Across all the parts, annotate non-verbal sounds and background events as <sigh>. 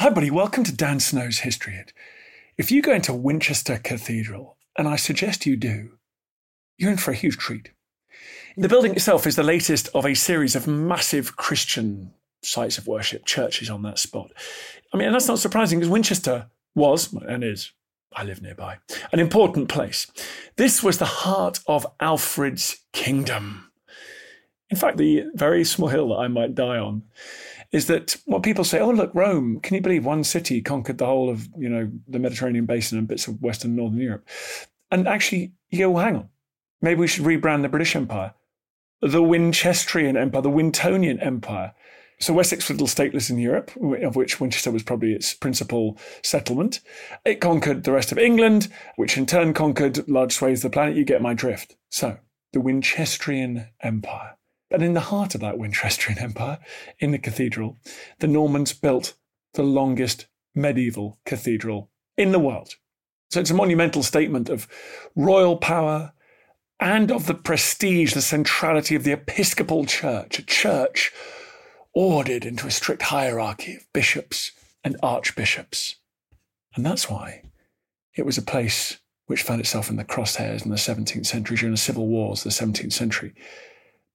Hi, buddy. Welcome to Dan Snow's History Hit. If you go into Winchester Cathedral, and I suggest you do, you're in for a huge treat. The building itself is the latest of a series of massive Christian sites of worship, churches on that spot. I mean, and that's not surprising because Winchester was and is, I live nearby, an important place. This was the heart of Alfred's kingdom. In fact, the very small hill that I might die on is that what people say, oh, look, Rome, can you believe one city conquered the whole of, you know, the Mediterranean basin and bits of Western Northern Europe? And actually, you go, well, hang on. Maybe we should rebrand the British Empire, the Winchestrian Empire, the Wintonian Empire. So Wessex was a little stateless in Europe, of which Winchester was probably its principal settlement. It conquered the rest of England, which in turn conquered large swathes of the planet. You get my drift. So, the Winchestrian Empire. And in the heart of that Winchestrian <laughs> Empire, in the cathedral, the Normans built the longest medieval cathedral in the world. So it's a monumental statement of royal power and of the prestige, the centrality of the Episcopal Church, a church ordered into a strict hierarchy of bishops and archbishops. And that's why it was a place which found itself in the crosshairs in the 17th century during the civil wars of the 17th century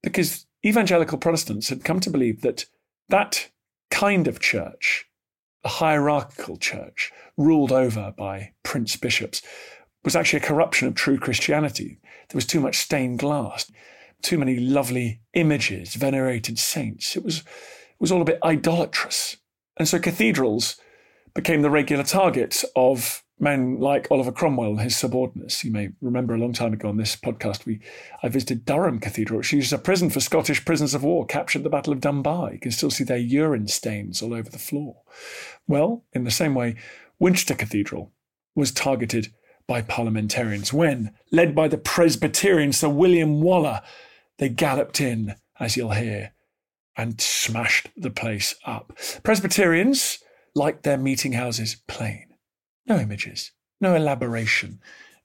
because evangelical Protestants had come to believe that that kind of church, a hierarchical church ruled over by prince bishops, was actually a corruption of true Christianity. There was too much stained glass, too many lovely images, venerated saints. It was, it was all a bit idolatrous. And so cathedrals became the regular target of men like Oliver Cromwell and his subordinates. You may remember a long time ago on this podcast, we I visited Durham Cathedral, which used as a prison for Scottish prisoners of war captured at the Battle of Dunbar. You can still see their urine stains all over the floor. Well, in the same way, Winchester Cathedral was targeted by parliamentarians when, led by the Presbyterian Sir William Waller, they galloped in, as you'll hear, and smashed the place up. Presbyterians liked their meeting houses plain no images, no elaboration,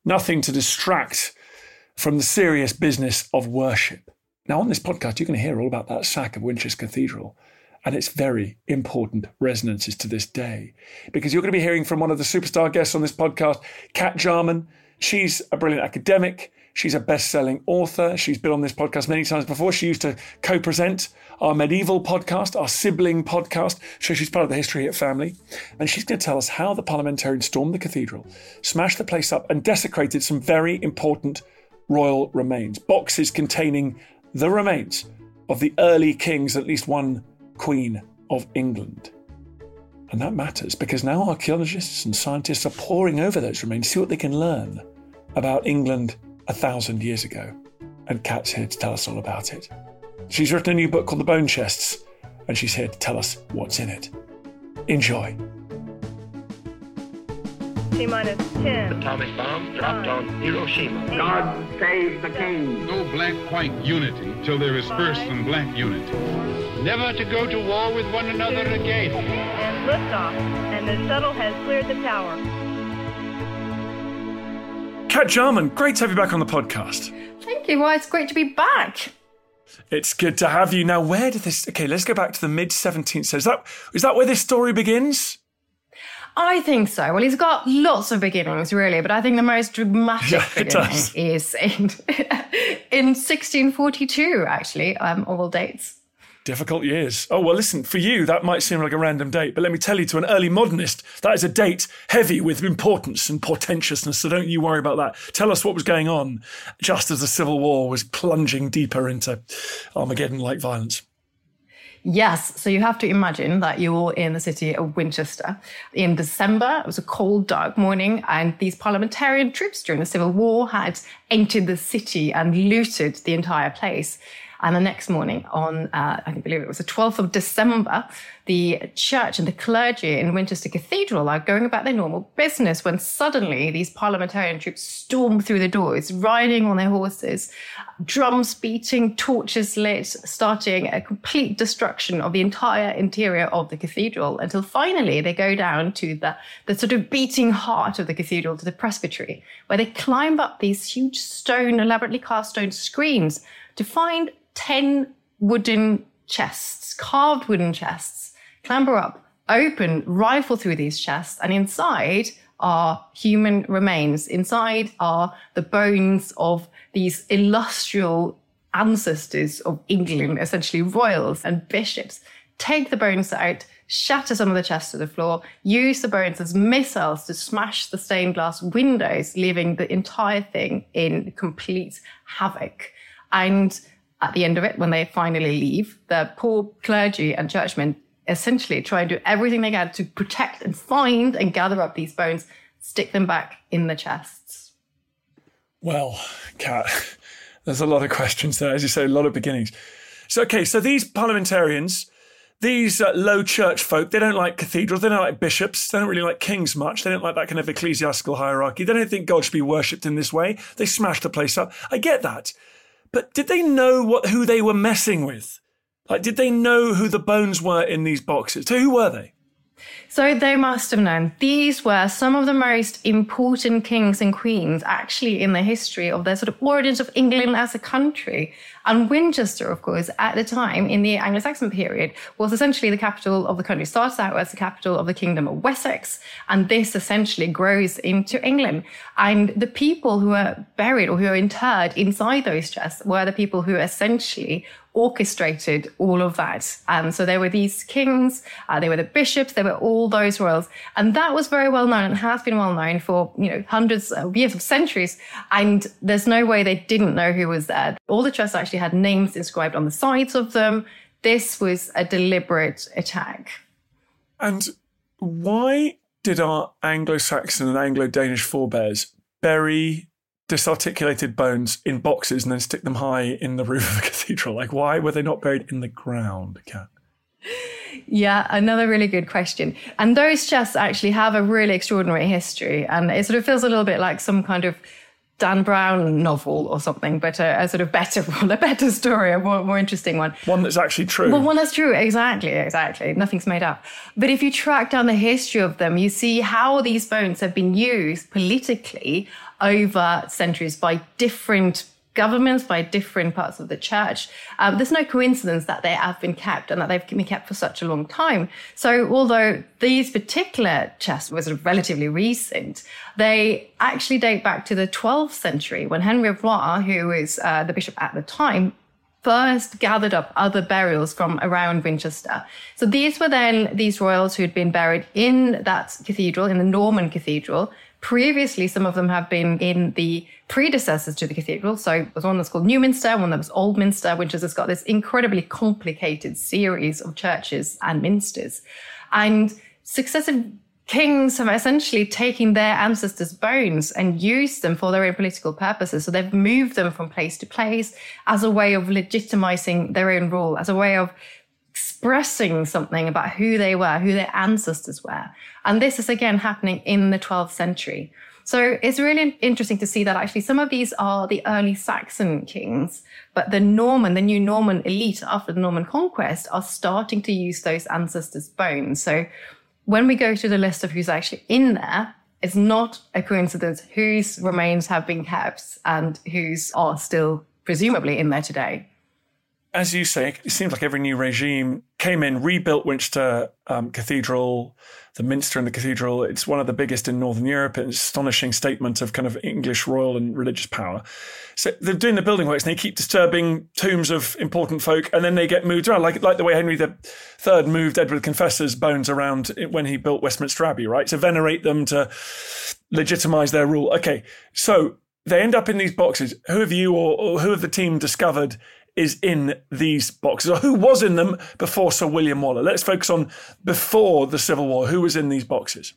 nothing to distract from the serious business of worship. Now, on this podcast, you're going to hear all about that sack of Winchester Cathedral and its very important resonances to this day. Because you're going to be hearing from one of the superstar guests on this podcast, Cat Jarman. She's a brilliant academic. She's a best selling author. She's been on this podcast many times before. She used to co present our medieval podcast, our sibling podcast. So she's part of the History Hit family. And she's going to tell us how the parliamentarians stormed the cathedral, smashed the place up, and desecrated some very important royal remains. Boxes containing the remains of the early kings, at least one queen of England. And that matters because now archaeologists and scientists are poring over those remains, see what they can learn about England a thousand years ago. And Cat's here to tell us all about it. She's written a new book called The Bone Chests, and she's here to tell us what's in it. Enjoy. T minus 10. Atomic bomb dropped on Hiroshima. God save the king. No black-white unity till there is first some black unity. Never to go to war with one another again. And liftoff. And the shuttle has cleared the tower. Cat Jarman, great to have you back on the podcast. Thank you. Well, it's great to be back. It's good to have you. Now, where did this? Okay, let's go back to the mid 17th century. Is that is that where this story begins? I think so. Well, he's got lots of beginnings, really, but I think the most dramatic Yeah, beginning is in, <laughs> in 1642, actually, um, all dates. Difficult years. Oh, well, listen, for you, that might seem like a random date, but let me tell you, to an early modernist, that is a date heavy with importance and portentousness, so don't you worry about that. Tell us what was going on just as the Civil War was plunging deeper into Armageddon like violence. Yes, so you have to imagine that you're in the city of Winchester in December. It was a cold, dark morning, and these parliamentarian troops during the Civil War had entered the city and looted the entire place. And the next morning, on uh, I believe it was the 12th of December, the church and the clergy in Winchester Cathedral are going about their normal business when suddenly these parliamentarian troops storm through the doors, riding on their horses, drums beating, torches lit, starting a complete destruction of the entire interior of the cathedral until finally they go down to the, the sort of beating heart of the cathedral, to the presbytery, where they climb up these huge stone, elaborately cast stone screens to find 10 wooden chests, carved wooden chests clamber up, open, rifle through these chests, and inside are human remains. Inside are the bones of these illustrious ancestors of England, mm. essentially royals and bishops. Take the bones out, shatter some of the chests to the floor, use the bones as missiles to smash the stained glass windows, leaving the entire thing in complete havoc. And at the end of it, when they finally leave, the poor clergy and churchmen essentially try and do everything they can to protect and find and gather up these bones, stick them back in the chests. Well, Cat, <laughs> there's a lot of questions there, as you say, a lot of beginnings. So, okay, so these parliamentarians, these uh, low church folk, they don't like cathedrals, they don't like bishops, they don't really like kings much, they don't like that kind of ecclesiastical hierarchy, they don't think God should be worshipped in this way. They smash the place up. I get that. But did they know what who they were messing with? Like, did they know who the bones were in these boxes? So who were they? So they must have known. These were some of the most important kings and queens actually in the history of the sort of origins of England as a country. And Winchester, of course, at the time in the Anglo-Saxon period, was essentially the capital of the country. It starts out as the capital of the kingdom of Wessex, and this essentially grows into England. And the people who are buried or who are interred inside those chests were the people who essentially orchestrated all of that. And so there were these kings, uh, they were the bishops, there were all those royals. And that was very well known and has been well known for, you know, hundreds of years of centuries. And there's no way they didn't know who was there. All the chests actually had names inscribed on the sides of them. This was a deliberate attack. And why did our Anglo Saxon and Anglo Danish forebears bury disarticulated bones in boxes and then stick them high in the roof of a <laughs> cathedral? Like, why were they not buried in the ground, Cat? Yeah, another really good question. And those chests actually have a really extraordinary history. And it sort of feels a little bit like some kind of Dan Brown novel or something, but a, a, sort of better one, <laughs> a better story, a more, more interesting one. One that's actually true. Well, one that's true, exactly, exactly. Nothing's made up. But if you track down the history of them, you see how these bones have been used politically over centuries by different governments, by different parts of the church. Um, there's no coincidence that they have been kept and that they've been kept for such a long time. So although these particular chests were sort of relatively recent, they actually date back to the 12th century when Henry of Blois, who was uh, the bishop at the time, first gathered up other burials from around Winchester. So these were then these royals who had been buried in that cathedral, in the Norman cathedral, Previously, some of them have been in the predecessors to the cathedral. So there's one that's called Newminster, one that was Oldminster, which has got this incredibly complicated series of churches and minsters. And successive kings have essentially taken their ancestors' bones and used them for their own political purposes. So they've moved them from place to place as a way of legitimizing their own rule, as a way of expressing something about who they were, who their ancestors were. And this is again happening in the 12th century. So it's really interesting to see that actually some of these are the early Saxon kings, but the Norman, the new Norman elite after the Norman conquest are starting to use those ancestors' bones. So when we go through the list of who's actually in there, it's not a coincidence whose remains have been kept and whose are still presumably in there today as you say, it seems like every new regime came in, rebuilt Winchester um, Cathedral, the Minster and the Cathedral. It's one of the biggest in Northern Europe. An astonishing statement of kind of English royal and religious power. So they're doing the building works and they keep disturbing tombs of important folk and then they get moved around, like, like the way Henry III moved Edward Confessor's bones around when he built Westminster Abbey, right? To venerate them, to legitimize their rule. Okay, so they end up in these boxes. Who have you or, or who have the team discovered is in these boxes, or who was in them before Sir William Waller. Let's focus on before the Civil War. Who was in these boxes?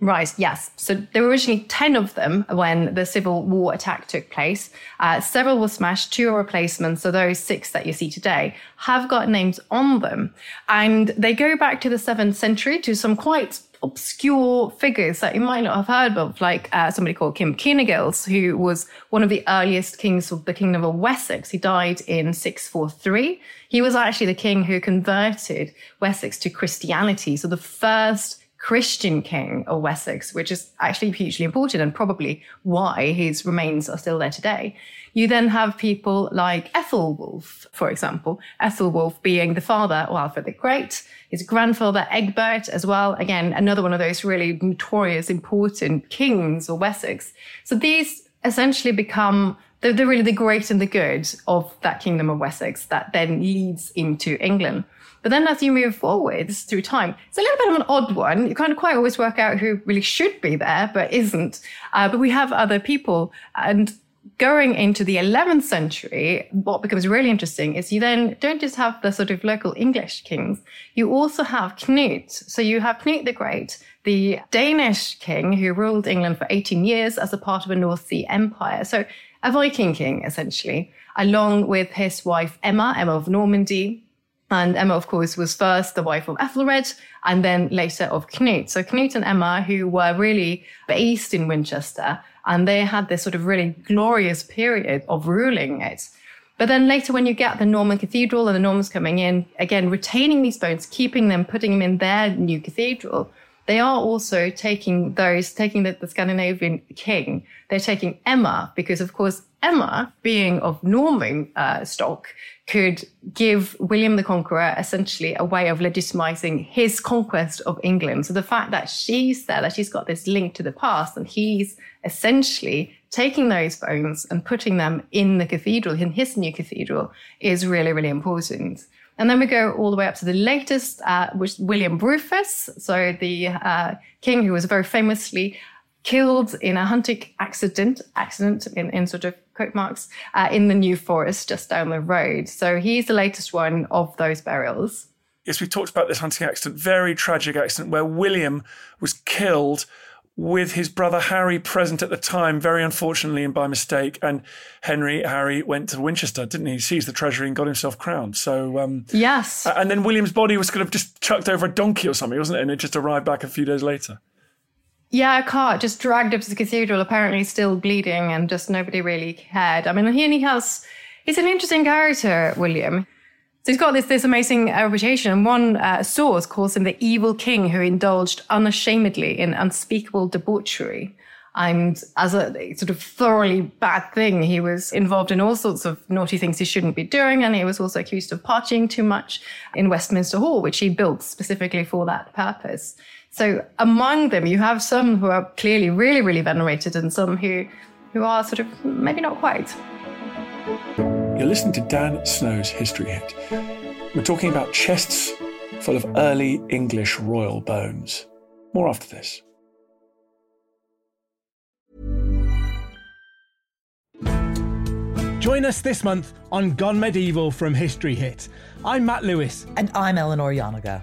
Right, yes. So there were originally 10 of them when the Civil War attack took place. Uh, several were smashed, two are replacements. So those six that you see today have got names on them. And they go back to the 7th century to some quite obscure figures that you might not have heard of, like uh, somebody called Kim Cynegils, who was one of the earliest kings of the Kingdom of Wessex. He died in 643. He was actually the king who converted Wessex to Christianity. So the first Christian king of Wessex, which is actually hugely important and probably why his remains are still there today. You then have people like Ethelwulf, for example, Ethelwulf being the father of Alfred the Great, his grandfather Egbert as well. Again, another one of those really notorious, important kings of Wessex. So these essentially become the, the really the great and the good of that kingdom of Wessex that then leads into England. But then as you move forwards through time, it's a little bit of an odd one. You can't quite always work out who really should be there, but isn't. Uh, but we have other people. And going into the 11th century, what becomes really interesting is you then don't just have the sort of local English kings, you also have Knut. So you have Knut the Great, the Danish king who ruled England for 18 years as a part of a North Sea empire. So a Viking king, essentially, along with his wife Emma, Emma of Normandy, and Emma, of course, was first the wife of Ethelred and then later of Knut. So Knut and Emma, who were really based in Winchester, and they had this sort of really glorious period of ruling it. But then later, when you get the Norman cathedral and the Normans coming in, again, retaining these bones, keeping them, putting them in their new cathedral, they are also taking those, taking the, the Scandinavian king, they're taking Emma, because of course, Emma, being of Norman uh, stock, could give William the Conqueror essentially a way of legitimizing his conquest of England. So the fact that she's there, that she's got this link to the past, and he's essentially taking those bones and putting them in the cathedral, in his new cathedral, is really, really important. And then we go all the way up to the latest, uh, which William Rufus, so the uh, king who was very famously killed in a hunting accident, accident in, in sort of quote marks, uh, in the New Forest just down the road. So he's the latest one of those burials. Yes, we talked about this hunting accident, very tragic accident where William was killed with his brother Harry present at the time, very unfortunately and by mistake. And Henry, Harry, went to Winchester, didn't he? Seized the treasury and got himself crowned. So, um, yes. And then William's body was kind of just chucked over a donkey or something, wasn't it? And it just arrived back a few days later. Yeah, a cart just dragged up to the cathedral, apparently still bleeding, and just nobody really cared. I mean, he, he has, he's an interesting character, William. So he's got this, this amazing uh, reputation. One uh, source calls him the evil king who indulged unashamedly in unspeakable debauchery. And as a sort of thoroughly bad thing, he was involved in all sorts of naughty things he shouldn't be doing. And he was also accused of partying too much in Westminster Hall, which he built specifically for that purpose. So among them, you have some who are clearly really, really venerated and some who, who are sort of maybe not quite. You're listening to Dan Snow's History Hit. We're talking about chests full of early English royal bones. More after this. Join us this month on Gone Medieval from History Hit. I'm Matt Lewis. And I'm Eleanor Janega.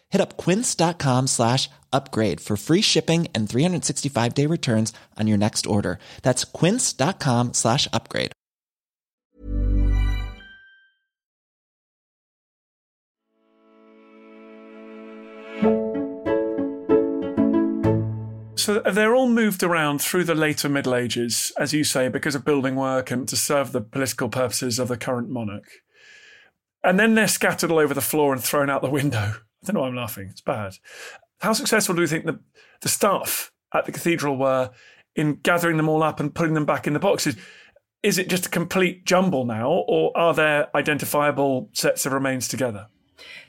Hit up quince.com slash upgrade for free shipping and 365 day returns on your next order. That's quince.com slash upgrade. So they're all moved around through the later Middle Ages, as you say, because of building work and to serve the political purposes of the current monarch. and then they're scattered all over the floor and thrown out the window. I don't know why I'm laughing. It's bad. How successful do you think the, the staff at the cathedral were in gathering them all up and putting them back in the boxes? Is it just a complete jumble now, or are there identifiable sets of remains together?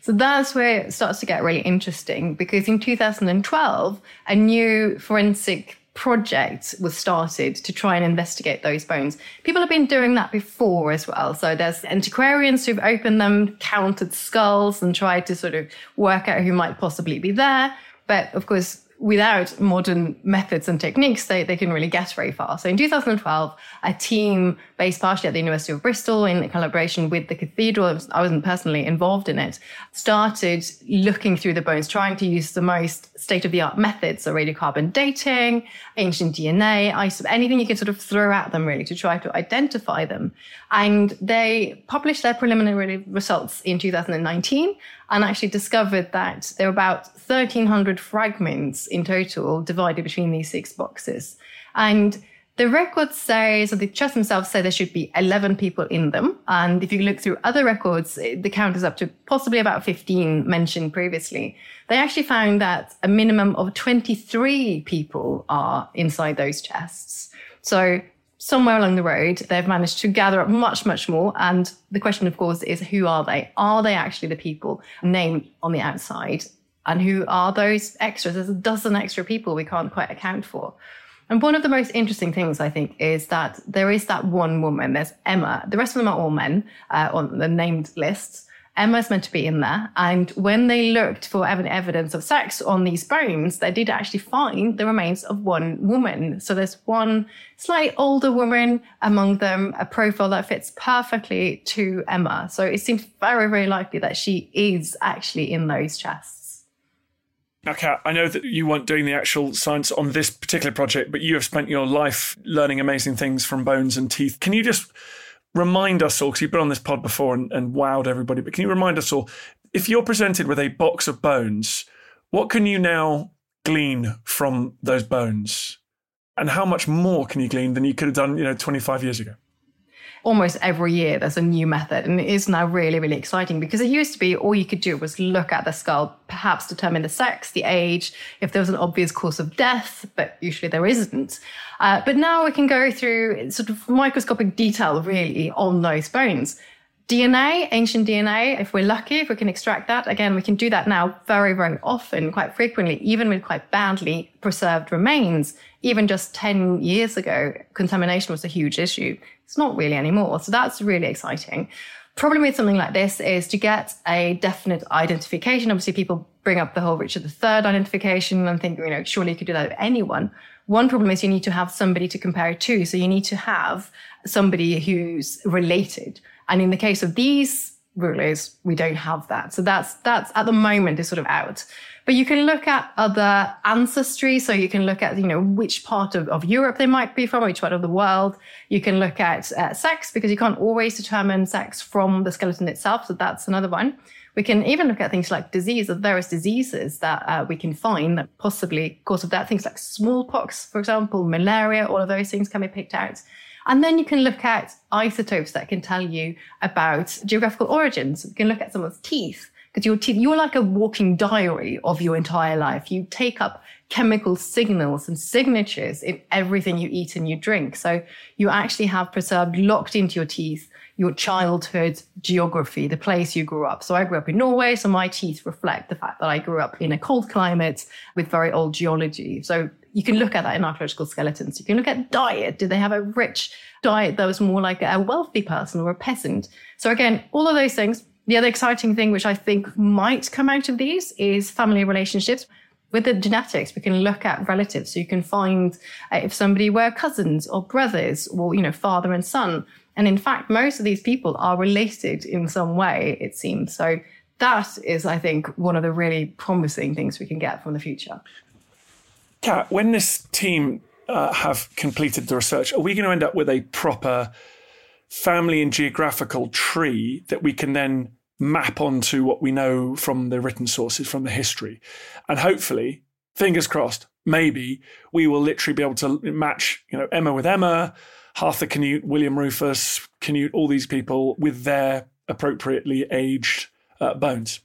So that's where it starts to get really interesting because in 2012, a new forensic project was started to try and investigate those bones. People have been doing that before as well. So there's antiquarians who've opened them, counted skulls, and tried to sort of work out who might possibly be there. But of course, without modern methods and techniques, they, they can really get very far. So in 2012, a team based partially at the University of Bristol in collaboration with the cathedral, I wasn't personally involved in it, started looking through the bones, trying to use the most state of the art methods, so radiocarbon dating, ancient DNA, anything you can sort of throw at them really to try to identify them. And they published their preliminary results in 2019 and actually discovered that there were about 1,300 fragments in total divided between these six boxes. And the records say, so the chest themselves say there should be 11 people in them. And if you look through other records, eh, the count is up to possibly about 15 mentioned previously. They actually found that a minimum of 23 people are inside those chests. So somewhere along the road, they've managed to gather up much, much more. And the question, of course, is who are they? Are they actually the people named on the outside? And who are those extras? There's a dozen extra people we can't quite account for. And one of the most interesting things, I think, is that there is that one woman. There's Emma. The rest of them are all men uh, on the named lists. Emma's meant to be in there. And when they looked for evidence of sex on these bones, they did actually find the remains of one woman. So there's one slightly older woman among them, a profile that fits perfectly to Emma. So it seems very, very likely that she is actually in those chests. Now, Cat, I know that you weren't doing the actual science on this particular project, but you have spent your life learning amazing things from bones and teeth. Can you just remind us all, because you've been on this pod before and, and wowed everybody, but can you remind us all, if you're presented with a box of bones, what can you now glean from those bones? And how much more can you glean than you could have done, you know, 25 years ago? Almost every year there's a new method and it is now really really exciting because it used to be all you could do was look at the skull perhaps determine the sex the age if there was an obvious cause of death but usually there isn't uh, but now we can go through sort of microscopic detail really on those bones DNA, ancient DNA, if we're lucky, if we can extract that, again, we can do that now very, very often, quite frequently, even with quite badly preserved remains. Even just 10 years ago, contamination was a huge issue. It's not really anymore. So that's really exciting. Problem with something like this is to get a definite identification. Obviously, people bring up the whole Richard III identification and think, you know, surely you could do that with anyone. One problem is you need to have somebody to compare it to. So you need to have somebody who's related. And in the case of these rulers, we don't have that. So that's, that's at the moment is sort of out. But you can look at other ancestry. So you can look at, you know, which part of, of Europe they might be from, which part of the world. You can look at uh, sex because you can't always determine sex from the skeleton itself. So that's another one. We can even look at things like disease, of various diseases that uh, we can find that possibly cause of that. Things like smallpox, for example, malaria, all of those things can be picked out. And then you can look at isotopes that can tell you about geographical origins. You can look at someone's teeth because your teeth, you're like a walking diary of your entire life. You take up chemical signals and signatures in everything you eat and you drink. So you actually have preserved locked into your teeth your childhood geography, the place you grew up. So I grew up in Norway, so my teeth reflect the fact that I grew up in a cold climate with very old geology. So you can look at that in archaeological skeletons. You can look at diet. Did they have a rich diet that was more like a wealthy person or a peasant? So again, all of those things the other exciting thing, which I think might come out of these, is family relationships. With the genetics, we can look at relatives. So you can find uh, if somebody were cousins or brothers or, you know, father and son. And in fact, most of these people are related in some way, it seems. So that is, I think, one of the really promising things we can get from the future. Cat, when this team uh, have completed the research, are we going to end up with a proper family and geographical tree that we can then map onto what we know from the written sources, from the history. And hopefully, fingers crossed, maybe we will literally be able to match, you know, Emma with Emma, Harthacnut, William Rufus, Canute, all these people with their appropriately aged uh, bones?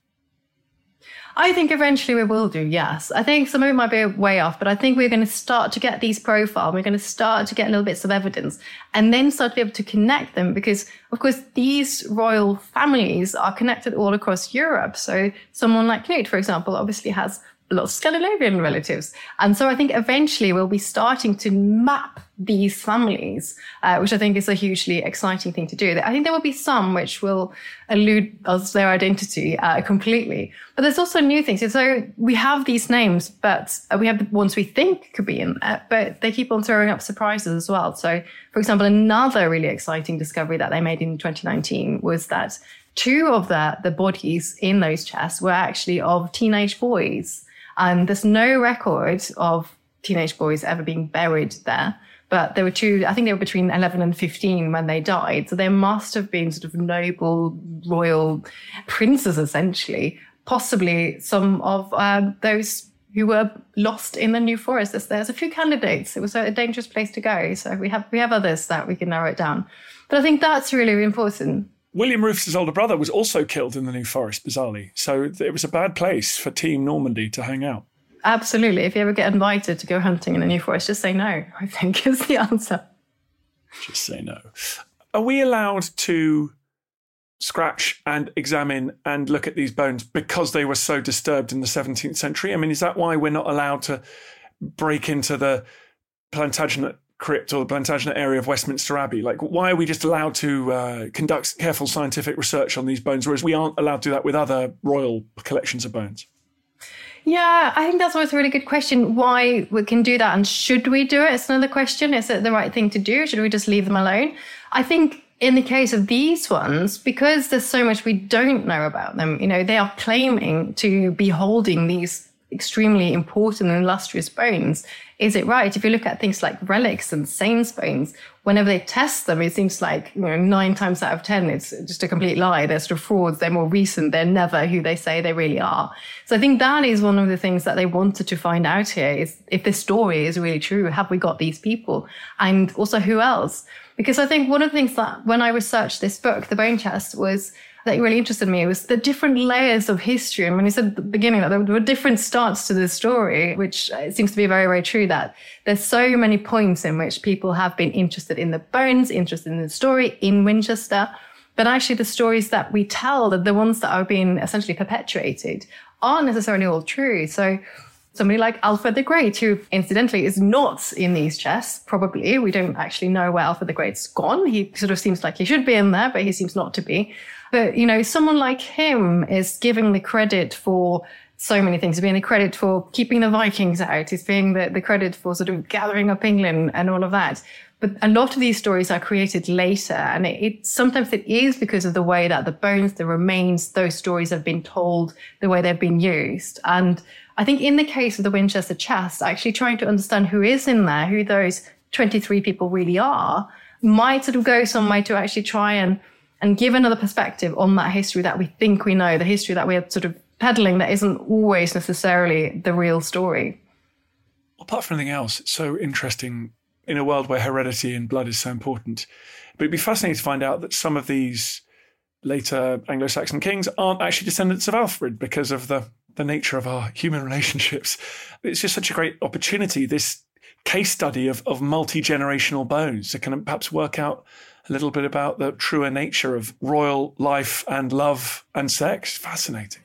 I think eventually we will do, yes. I think some of it might be way off, but I think we're going to start to get these profiles. We're going to start to get little bits of evidence and then start to be able to connect them because, of course, these royal families are connected all across Europe. So someone like Knut, for example, obviously has lots of Scandinavian relatives. And so I think eventually we'll be starting to map these families, uh, which I think is a hugely exciting thing to do. I think there will be some which will elude us their identity uh, completely. But there's also new things. So we have these names, but uh, we have the ones we think could be in there, but they keep on throwing up surprises as well. So, for example, another really exciting discovery that they made in 2019 was that two of the, the bodies in those chests were actually of teenage boys. And there's no record of teenage boys ever being buried there. But there were two, I think they were between 11 and 15 when they died. So there must have been sort of noble royal princes, essentially, possibly some of um, those who were lost in the New Forest. There's, a few candidates. It was a dangerous place to go. So we have, we have others that we can narrow it down. But I think that's really important. William Rufus's older brother was also killed in the New Forest, bizarrely. So it was a bad place for Team Normandy to hang out. Absolutely. If you ever get invited to go hunting in the New Forest, just say no, I think <laughs> is the answer. Just say no. Are we allowed to scratch and examine and look at these bones because they were so disturbed in the 17th century? I mean, is that why we're not allowed to break into the Plantagenet crypt or the Plantagenet area of Westminster Abbey? Like, why are we just allowed to uh, conduct careful scientific research on these bones, whereas we aren't allowed to do that with other royal collections of bones? Yeah, I think that's always a really good question. Why we can do that and should we do it? It's another question. Is it the right thing to do? Should we just leave them alone? I think in the case of these ones, because there's so much we don't know about them, you know, they are claiming to be holding these extremely important and illustrious bones. Is it right? If you look at things like relics and saints' bones, whenever they test them, it seems like you know nine times out of ten, it's just a complete lie. They're sort of frauds. They're more recent. They're never who they say they really are. So I think that is one of the things that they wanted to find out here: is if this story is really true, have we got these people, and also who else? Because I think one of the things that when I researched this book, The Bone Chest, was that really interested me was the different layers of history. I mean, you said at the beginning that there were different starts to the story, which uh, seems to be very, very true that there's so many points in which people have been interested in the bones, interested in the story in Winchester. But actually the stories that we tell, the ones that are being essentially perpetuated, aren't necessarily all true. So somebody like Alfred the Great, who incidentally is not in these chests, probably. We don't actually know where Alfred the Great's gone. He sort of seems like he should be in there, but he seems not to be. But, you know, someone like him is giving the credit for so many things, He's being the credit for keeping the Vikings out, He's being the, the credit for sort of gathering up England and all of that. But a lot of these stories are created later, and it, it, sometimes it is because of the way that the bones, the remains, those stories have been told, the way they've been used. And I think in the case of the Winchester chest, actually trying to understand who is in there, who those 23 people really are, might sort of go some way to actually try and and give another perspective on that history that we think we know, the history that we're sort of peddling that isn't always necessarily the real story. Apart from anything else, it's so interesting in a world where heredity and blood is so important. But it'd be fascinating to find out that some of these later Anglo Saxon kings aren't actually descendants of Alfred because of the, the nature of our human relationships. It's just such a great opportunity, this case study of, of multi generational bones to can perhaps work out a little bit about the truer nature of royal life and love and sex. Fascinating.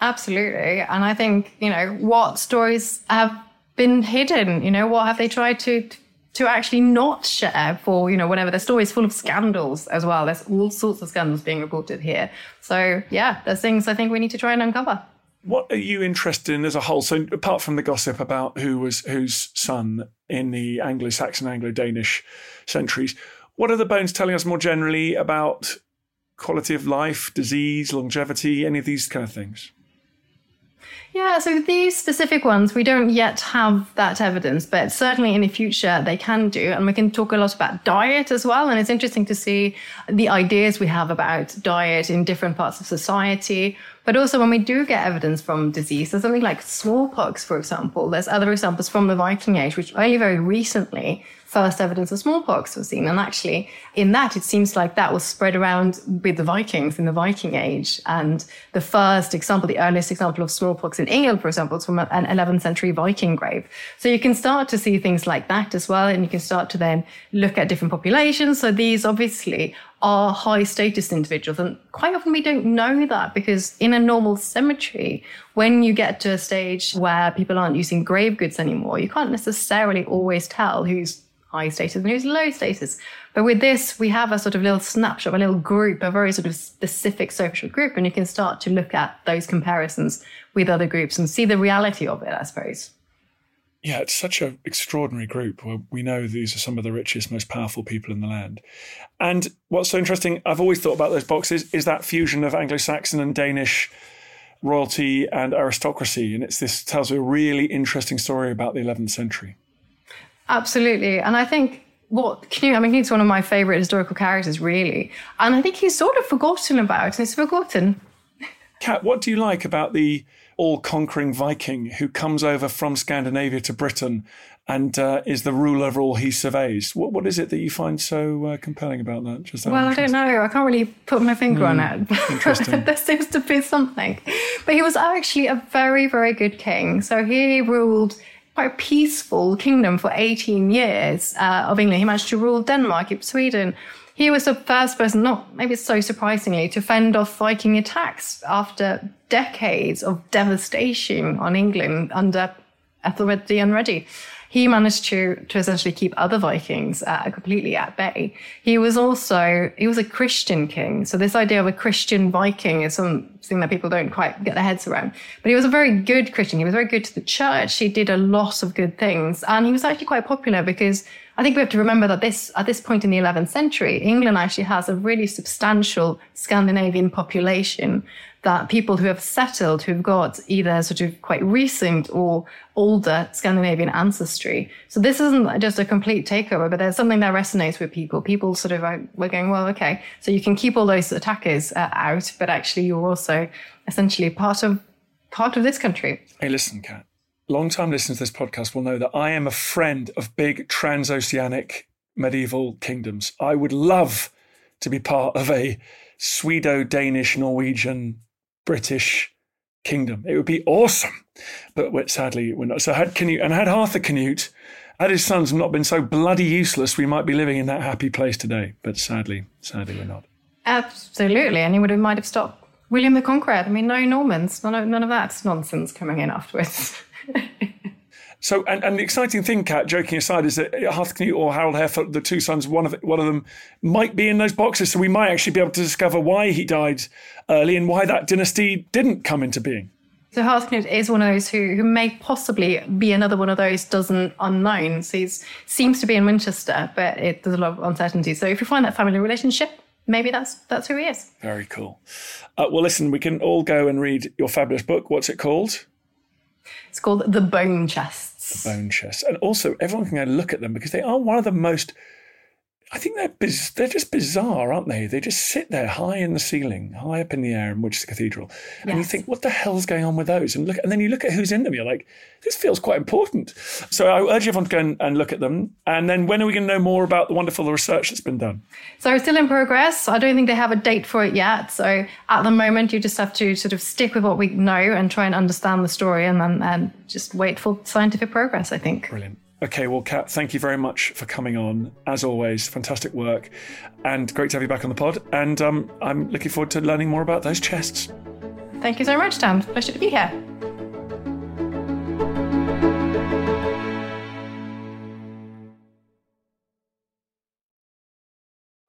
Absolutely. And I think, you know, what stories have been hidden? You know, what have they tried to to actually not share for, you know, whatever the story is full of scandals as well. There's all sorts of scandals being reported here. So yeah, there's things I think we need to try and uncover. What are you interested in as a whole? So apart from the gossip about who was whose son in the Anglo-Saxon, Anglo-Danish centuries, what are the bones telling us more generally about quality of life, disease, longevity, any of these kind of things? Yeah, so these specific ones, we don't yet have that evidence, but certainly in the future they can do. And we can talk a lot about diet as well. And it's interesting to see the ideas we have about diet in different parts of society. But also when we do get evidence from disease, there's something like smallpox, for example. There's other examples from the Viking Age, which only very recently first evidence of smallpox was seen. And actually, in that, it seems like that was spread around with the Vikings in the Viking Age. And the first example, the earliest example of smallpox in England, for example, is from an 11th century Viking grave. So you can start to see things like that as well. And you can start to then look at different populations. So these obviously are high status individuals. And quite often we don't know that because in a normal cemetery, when you get to a stage where people aren't using grave goods anymore, you can't necessarily always tell who's high status and who's low status. But with this, we have a sort of little snapshot, a little group, a very sort of specific social group, and you can start to look at those comparisons with other groups and see the reality of it, I suppose. Yeah, it's such an extraordinary group we know these are some of the richest, most powerful people in the land. And what's so interesting, I've always thought about those boxes, is that fusion of Anglo Saxon and Danish royalty and aristocracy. And it's this tells a really interesting story about the 11th century. Absolutely. And I think what Canute, I mean, he's one of my favorite historical characters, really. And I think he's sort of forgotten about. He's forgotten. Cat, what do you like about the all conquering Viking who comes over from Scandinavia to Britain and uh, is the ruler of all he surveys. What, what is it that you find so uh, compelling about that? Just well, I don't know. I can't really put my finger mm, on it. <laughs> Interesting. there seems to be something. But he was actually a very, very good king. So he ruled quite a peaceful kingdom for 18 years uh, of England. He managed to rule Denmark, Sweden. He was the first person, not maybe so surprisingly, to fend off Viking attacks after decades of devastation on England under Ethelred the Unready he managed to to essentially keep other Vikings uh, completely at bay. He was also he was a Christian king, so this idea of a Christian Viking is something that people don't quite get their heads around. But he was a very good Christian. He was very good to the church. He did a lot of good things, and he was actually quite popular because I think we have to remember that this at this point in the 11th century, England actually has a really substantial Scandinavian population that people who have settled, who've got either sort of quite recent or older Scandinavian ancestry. So this isn't just a complete takeover, but there's something that resonates with people. People sort of are, we're going, well, okay, so you can keep all those attackers uh, out, but actually you're also essentially part of part of this country. Hey, listen, Cat. Long-time listeners to this podcast will know that I am a friend of big transoceanic medieval kingdoms. I would love to be part of a Swedo-Danish, Norwegian, British kingdom. It would be awesome. But sadly, we're not. So had Canute and had Harthacnut, had his sons not been so bloody useless, we might be living in that happy place today. But sadly, sadly, we're not. Absolutely, and he would have might have stopped William the Conqueror. I mean, no Normans, none of, none of that nonsense coming in afterwards. <laughs> So, and, and the exciting thing, Cat, joking aside, is that Harthacnut or Harold Harefoot, the two sons, one of one of them might be in those boxes. So we might actually be able to discover why he died early and why that dynasty didn't come into being. So Harthacnut is one of those who, who may possibly be another one of those dozen unknowns. He seems to be in Winchester, but it, there's a lot of uncertainty. So if you find that family relationship, maybe that's that's who he is. Very cool. Uh, well, listen, we can all go and read your fabulous book. What's it called? It's called The Bone Chests. The Bone Chests. And also, everyone can go look at them because they are one of the most I think they're biz- they're just bizarre, aren't they? They just sit there high in the ceiling, high up in the air in Winchester Cathedral, yes. and you think, what the hell's going on with those? And look, and then you look at who's in them. You're like, this feels quite important. So I urge everyone to go and, and look at them. And then when are we going to know more about the wonderful research that's been done? So it's still in progress. I don't think they have a date for it yet. So at the moment, you just have to sort of stick with what we know and try and understand the story, and then and just wait for scientific progress. I think. Brilliant. Okay, well, Cat, thank you very much for coming on. As always, fantastic work and great to have you back on the pod. And um, I'm looking forward to learning more about those chests. Thank you so much, Dan. Pleasure to be here.